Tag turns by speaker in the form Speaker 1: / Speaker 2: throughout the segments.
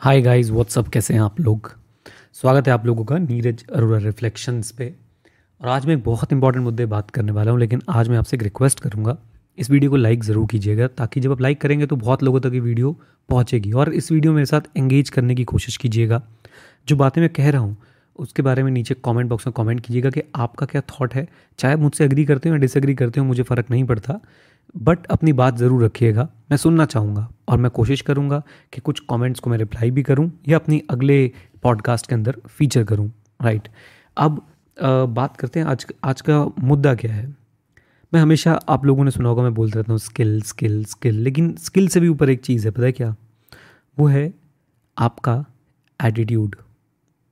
Speaker 1: Hi guys what's up कैसे हैं आप लोग? स्वागत है आप लोगों का नीरज अरोरा रिफ्लेक्शंस पे। और आज मैं एक बहुत इंपॉर्टेंट मुद्दे बात करने वाला हूँ, लेकिन आज मैं आपसे एक रिक्वेस्ट करूँगा। इस वीडियो को लाइक ज़रूर कीजिएगा, ताकि जब आप लाइक करेंगे तो बहुत लोगों तक ये वीडियो पहुँचेगी। और इस वीडियो मेरे साथ एंगेज करने की कोशिश कीजिएगा। जो बातें मैं कह रहा हूँ, उसके बारे में नीचे कमेंट बॉक्स में कमेंट कीजिएगा कि आपका क्या थॉट है। चाहे मुझसे एग्री करते हो या डिसएग्री करते हो, मुझे फ़र्क नहीं पड़ता। बट अपनी बात ज़रूर रखिएगा। मैं सुनना चाहूँगा और मैं कोशिश करूँगा कि कुछ कमेंट्स को मैं रिप्लाई भी करूँ या अपनी अगले पॉडकास्ट के अंदर फीचर करूँ। राइट अब बात करते हैं आज आज का मुद्दा क्या है? मैं हमेशा आप लोगों ने सुना होगा, मैं बोलता रहता हूँ स्किल स्किल स्किल लेकिन स्किल से भी ऊपर एक चीज़ है, पता है क्या? वो है आपका एटीट्यूड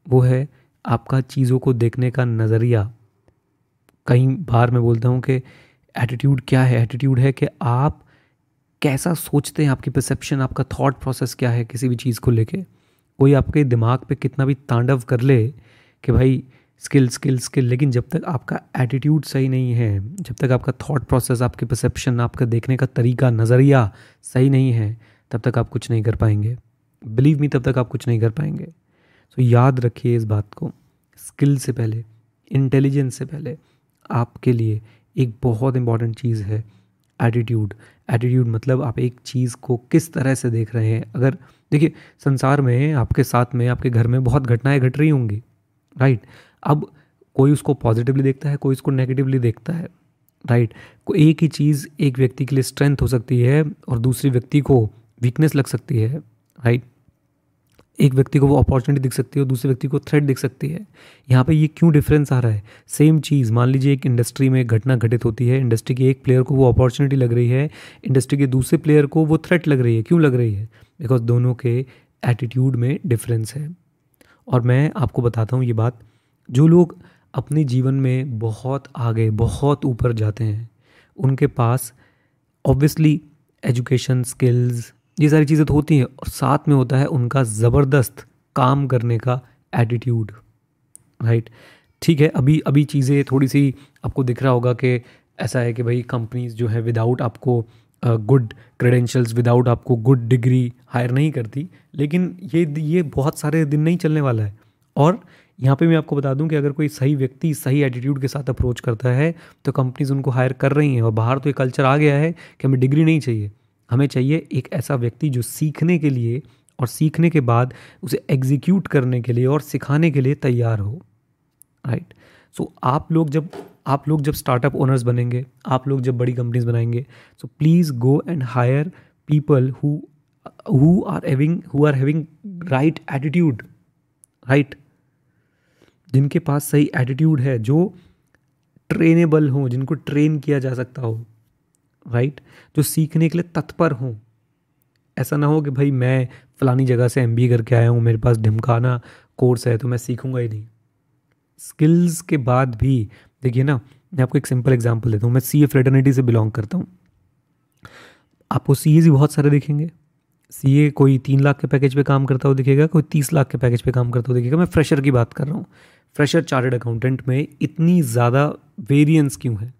Speaker 1: वो है आपका चीज़ों को देखने का नज़रिया। कई बार मैं बोलता हूँ कि एटीट्यूड क्या है? एटीट्यूड है कि आप कैसा सोचते हैं? आपकी परसेप्शन आपका थॉट प्रोसेस क्या है किसी भी चीज़ को लेके? कोई आपके दिमाग पे कितना भी तांडव कर ले कि भाई स्किल स्किल स्किल लेकिन जब तक आपका एटीट्यूड सही नहीं है, जब तक आपका थॉट प्रोसेस आपकी परसेप्शन आपका देखने का तरीका, नज़रिया सही नहीं है, तब तक आप कुछ नहीं कर पाएँगे। बिलीव मी तब तक आप कुछ नहीं कर पाएँगे। तो याद रखिए इस बात को। स्किल से पहले इंटेलिजेंस से पहले, आपके लिए एक बहुत इंपॉर्टेंट चीज़ है एटीट्यूड एटीट्यूड मतलब आप एक चीज़ को किस तरह से देख रहे हैं। अगर, देखिए, संसार में, आपके साथ में, आपके घर में बहुत घटनाएँ घट रही होंगी राइट अब कोई उसको पॉजिटिवली देखता है, कोई उसको नेगेटिवली देखता है राइट को एक ही चीज़ एक व्यक्ति के लिए स्ट्रेंथ हो सकती है और दूसरी व्यक्ति को वीकनेस लग सकती है राइट एक व्यक्ति को वो अपॉर्चुनिटी दिख सकती है और दूसरे व्यक्ति को थ्रेट दिख सकती है। यहाँ पे ये क्यों डिफरेंस आ रहा है? सेम चीज़, मान लीजिए एक इंडस्ट्री में घटना घटित होती है इंडस्ट्री के एक प्लेयर को वो अपॉर्चुनिटी लग रही है इंडस्ट्री के दूसरे प्लेयर को वो थ्रेट लग रही है। क्यों लग रही है? बिकॉज़ दोनों के एटीट्यूड में डिफरेंस है। और मैं आपको बताता हूँ ये बात, जो लोग अपने जीवन में बहुत आगे, बहुत ऊपर जाते हैं, उनके पास ऑब्वियसली एजुकेशन स्किल्स ये सारी चीज़ें तो होती हैं और साथ में होता है उनका ज़बरदस्त काम करने का एटीट्यूड राइट ठीक है, अभी अभी चीज़ें थोड़ी सी आपको दिख रहा होगा कि ऐसा है कि भाई कंपनीज़ जो है विदाउट आपको गुड क्रेडेंशियल्स विदाउट आपको गुड डिग्री हायर नहीं करती, लेकिन ये ये बहुत सारे दिन नहीं चलने वाला है। और यहाँ पे मैं आपको बता दूँ कि अगर कोई सही व्यक्ति सही एटीट्यूड के साथ अप्रोच करता है तो कंपनीज़ उनको हायर कर रही हैं और बाहर तो ये कल्चर आ गया है कि हमें डिग्री नहीं चाहिए। हमें चाहिए एक ऐसा व्यक्ति जो सीखने के लिए और सीखने के बाद उसे एग्जीक्यूट करने के लिए और सिखाने के लिए तैयार हो राइट right? सो so, आप लोग जब आप लोग जब स्टार्टअप ओनर्स बनेंगे आप लोग जब बड़ी कंपनीज़ बनाएँगे so please go and hire people who who are having who are having right attitude right जिनके पास सही एटीट्यूड है जो ट्रेनेबल हो जिनको ट्रेन किया जा सकता हो राइट जो सीखने के लिए तत्पर हों। ऐसा ना हो कि भाई मैं फ़लानी जगह से एम करके आया हूँ, मेरे पास ढिमकाना कोर्स है तो मैं सीखूँगा ही नहीं। स्किल्स के बाद भी, देखिए ना, मैं आपको एक सिंपल एग्जांपल देता हूँ। मैं सी ए फ्रेटर्निटी से बिलोंग करता हूँ। आपको सी भी बहुत सारे दिखेंगे। सी ए कोई तीन लाख के पैकेज पे काम करता हो दिखेगा, कोई तीस लाख के पैकेज पे काम करता हो दिखेगा। मैं फ्रेशर की बात कर रहा हूँ। फ्रेशर चार्टेड अकाउंटेंट में इतनी ज़्यादा वेरियंस क्यों है?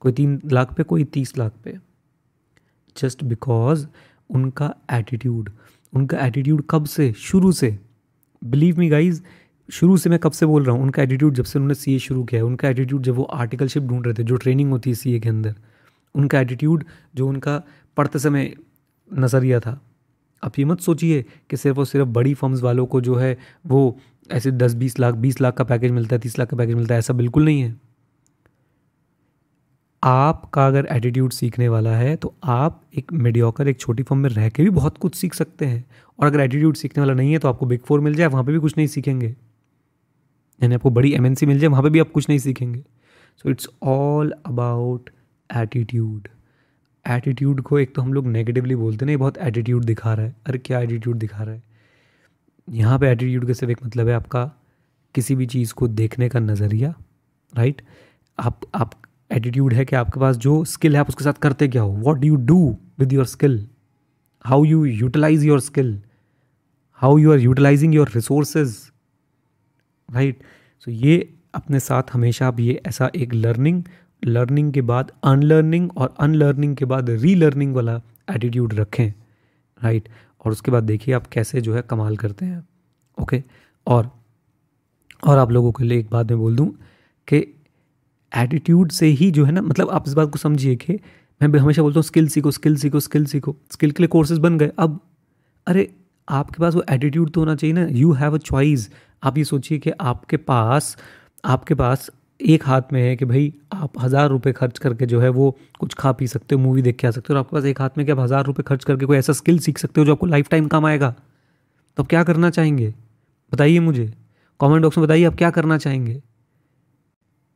Speaker 1: कोई तीन लाख पे, कोई तीस लाख पे। जस्ट बिकॉज़ उनका एटीट्यूड उनका एटीट्यूड कब से, शुरू से बिलीव मी गाइज़ शुरू से मैं कब से बोल रहा हूँ, उनका एटीट्यूड जब से उन्होंने सीए शुरू किया है, उनका एटीट्यूड जब वो आर्टिकलशिप ढूंढ रहे थे, जो ट्रेनिंग होती है सीए के अंदर, उनका एटीट्यूड जो उनका पढ़ते समय नज़रिया था। आप ये मत सोचिए कि सिर्फ़ और सिर्फ़ बड़ी फर्म्स वालों को जो है वो ऐसे दस, बीस लाख बीस लाख का पैकेज मिलता है, तीस लाख का पैकेज मिलता है, ऐसा बिल्कुल नहीं है। आपका अगर एटीट्यूड सीखने वाला है तो आप एक मीडियोकर एक छोटी फॉर्म में रह के भी बहुत कुछ सीख सकते हैं। और अगर एटीट्यूड सीखने वाला नहीं है तो आपको बिग फोर मिल जाए, वहाँ पे भी कुछ नहीं सीखेंगे। यानी आपको बड़ी एमएनसी मिल जाए, वहाँ पे भी आप कुछ नहीं सीखेंगे। So it's all about attitude attitude को एक तो हम लोग नेगेटिवली बोलते हैं बहुत एटीट्यूड दिखा रहा है। अरे क्या एटीट्यूड दिखा रहा है? यहाँ पे एटीट्यूड का सिर्फ़ एक मतलब है आपका किसी भी चीज़ को देखने का नज़रिया राइट आप आप एटीट्यूड है कि आपके पास जो स्किल है, आप उसके साथ करते क्या हो? What you do with your skill how you utilize your skill how you are utilizing your resources right so ये अपने साथ हमेशा आप ये ऐसा एक लर्निंग लर्निंग के बाद अनलर्निंग और अनलर्निंग के बाद री लर्निंग वाला एटीट्यूड रखें। Right right? और उसके बाद देखिए आप कैसे जो है कमाल करते हैं। Okay okay? और और आप लोगों के लिए एक बात मैं बोल दूँ कि एटीट्यूड से ही जो है ना मतलब आप इस बात को समझिए कि मैं हमेशा बोलता हूँ स्किल सीखो स्किल सीखो स्किल सीखो। स्किल के लिए कोर्सेज बन गए। अब, अरे, आपके पास वो एटीट्यूड तो होना चाहिए ना। यू हैव अ चॉइस आप ये सोचिए कि आपके पास आपके पास एक हाथ में है कि भाई, आप हज़ार रुपये खर्च करके जो है वो कुछ खा पी सकते हो मूवी देख के आ सकते हो, और आपके पास एक हाथ में कि आप हज़ार रुपये खर्च करके कोई ऐसा स्किल सीख सकते हो जो आपको लाइफ टाइम काम आएगा? तो आप क्या करना चाहेंगे? बताइए मुझे। कमेंट बॉक्स में बताइए आप क्या करना चाहेंगे?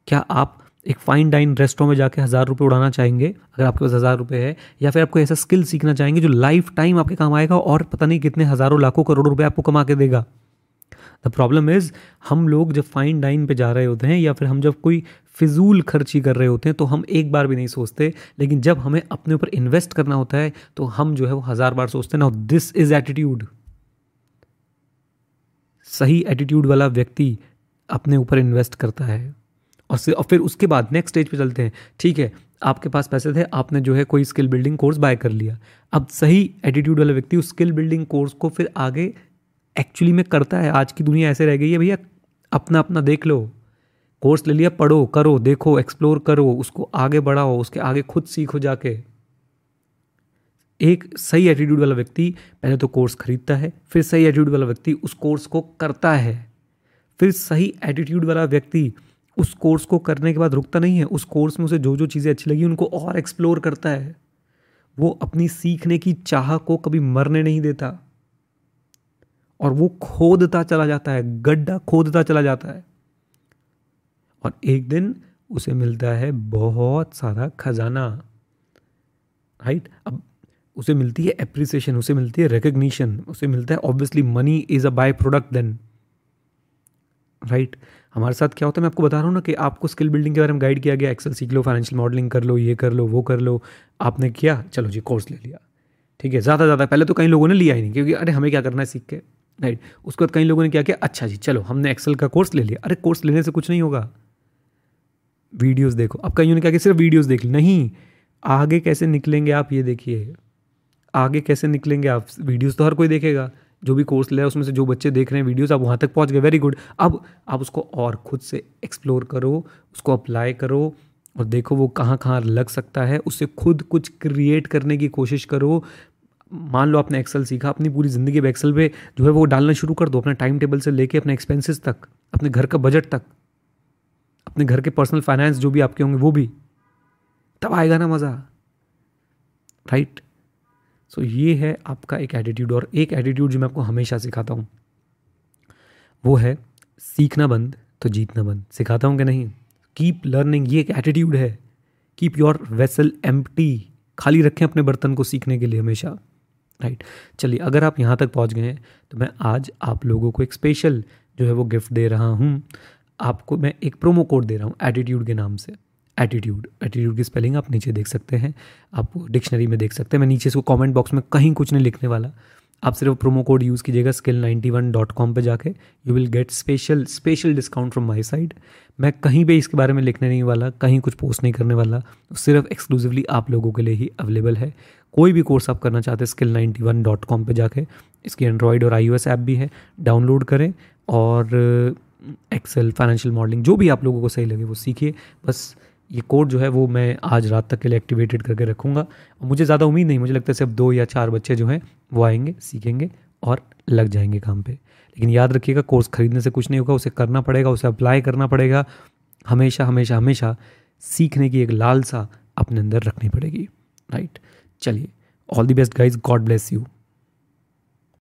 Speaker 1: क्या आप एक फाइन डाइन रेस्टोरेंट में जाके हज़ार रुपये उड़ाना चाहेंगे, अगर आपके पास हज़ार रुपये है, या फिर आपको ऐसा स्किल सीखना चाहेंगे जो लाइफ टाइम आपके काम आएगा और पता नहीं कितने हज़ारों, लाखों, करोड़ों रुपये आपको कमा के देगा। द प्रॉब्लम इज़ हम लोग जब फाइन डाइन पे जा रहे होते हैं, या फिर हम जब कोई फिजूल खर्ची कर रहे होते हैं तो हम एक बार भी नहीं सोचते, लेकिन जब हमें अपने ऊपर इन्वेस्ट करना होता है तो हम जो है वो हज़ार बार सोचते हैं ना दिस इज़ एटीट्यूड सही एटीट्यूड वाला व्यक्ति अपने ऊपर इन्वेस्ट करता है। और और फिर उसके बाद नेक्स्ट स्टेज पे चलते हैं। ठीक है, आपके पास पैसे थे, आपने जो है कोई स्किल बिल्डिंग कोर्स बाय कर लिया। अब सही एटीट्यूड वाला व्यक्ति उस स्किल बिल्डिंग कोर्स को फिर आगे एक्चुअली में करता है। आज की दुनिया ऐसे रह गई है, भैया अपना अपना देख लो। कोर्स ले लिया, पढ़ो, करो, देखो एक्सप्लोर करो, उसको आगे बढ़ाओ, उसके आगे खुद सीखो जाके। एक सही एटीट्यूड वाला व्यक्ति पहले तो कोर्स खरीदता है, फिर सही एटीट्यूड वाला व्यक्ति उस कोर्स को करता है। फिर सही एटीट्यूड वाला व्यक्ति उस कोर्स को करने के बाद रुकता नहीं है, उस कोर्स में उसे जो जो चीज़ें अच्छी लगी उनको और एक्सप्लोर करता है। वो अपनी सीखने की चाह को कभी मरने नहीं देता। और वो खोदता चला जाता है, गड्ढा खोदता चला जाता है। और एक दिन उसे मिलता है बहुत सारा खजाना। राइट अब उसे मिलती है एप्रिसिएशन उसे मिलती है रिकग्निशन उसे मिलता है obviously money is a by product then right हमारे साथ क्या होता है, मैं आपको बता रहा हूँ ना कि आपको स्किल बिल्डिंग के बारे में गाइड किया गया एक्सेल सीख लो फाइनेंशियल मॉडलिंग कर लो, ये कर लो, वो कर लो, आपने किया, चलो जी कोर्स ले लिया। ठीक है, ज़्यादा ज़्यादा, पहले तो कई लोगों ने लिया ही नहीं, क्योंकि अरे हमें क्या करना है सीख के? राइट उसके बाद कई लोगों ने क्या किया अच्छा जी, चलो, हमने एक्सेल का कोर्स ले लिया। अरे कोर्स लेने से कुछ नहीं होगा। वीडियोस देखो। अब कईयों ने क्या किया, सिर्फ़ वीडियोस देख ली। नहीं, आगे कैसे निकलेंगे आप, ये देखिए। आगे कैसे निकलेंगे आप वीडियोस तो हर कोई देखेगा। जो भी कोर्स लिया उसमें से जो बच्चे देख रहे हैं वीडियोस आप वहाँ तक पहुँच गए। वेरी गुड अब आप उसको और खुद से एक्सप्लोर करो, उसको अप्लाई करो और देखो वो कहाँ कहाँ लग सकता है। उससे खुद कुछ क्रिएट करने की कोशिश करो। मान लो आपने एक्सेल सीखा, अपनी पूरी ज़िंदगी एक्सेल पे जो है वो डालना शुरू कर दो अपने टाइम टेबल से लेके अपने एक्सपेंसेस तक, अपने घर का बजट तक, अपने घर के पर्सनल फाइनेंस जो भी आपके होंगे वो भी। तब आएगा ना मज़ा। राइट सो so, ये है आपका एक एटीट्यूड और एक एटीट्यूड जो मैं आपको हमेशा सिखाता हूँ। वो है सीखना बंद तो जीतना बंद। सिखाता हूँ कि नहीं? कीप लर्निंग ये एक एटीट्यूड है। कीप योर वेसल एम खाली रखें अपने बर्तन को सीखने के लिए हमेशा। राइट चलिए अगर आप यहाँ तक पहुँच गए हैं तो मैं आज आप लोगों को एक स्पेशल जो है वो गिफ्ट दे रहा हूँ। आपको मैं एक प्रोमो कोड दे रहा हूँ एटीट्यूड के नाम से। एटीट्यूड एटीट्यूड की स्पेलिंग आप नीचे देख सकते हैं। आप डिक्शनरी में देख सकते हैं। मैं नीचे इसको कमेंट बॉक्स में कहीं कुछ नहीं लिखने वाला। आप सिर्फ़ प्रोमो कोड यूज़ कीजिएगा skill ninety one dot com पर जाके। You will get special special discount from my side मैं कहीं पे इसके बारे में लिखने नहीं वाला, कहीं कुछ पोस्ट नहीं करने वाला। सिर्फ़ एक्सक्लूसिवली आप लोगों के लिए ही अवेलेबल है। कोई भी कोर्स आप करना चाहते हैं skill ninety one dot com पर जाके। इसकी एंड्रॉयड और आई ओ एस ऐप भी है। डाउनलोड करें और एक्सेल फाइनेंशियल मॉडलिंग जो भी आप लोगों को सही लगे वो सीखिए। बस ये कोड जो है वो मैं आज रात तक के लिए एक्टिवेटेड करके रखूँगा। और मुझे ज़्यादा उम्मीद नहीं, मुझे लगता है सिर्फ़ दो या चार बच्चे जो हैं, वो आएँगे, सीखेंगे और लग जाएँगे काम पे। लेकिन याद रखिएगा, कोर्स खरीदने से कुछ नहीं होगा, उसे करना पड़ेगा, उसे अप्लाई करना पड़ेगा। हमेशा हमेशा हमेशा सीखने की एक लालसा अपने अंदर रखनी पड़ेगी। राइट चलिए all the best guys God bless you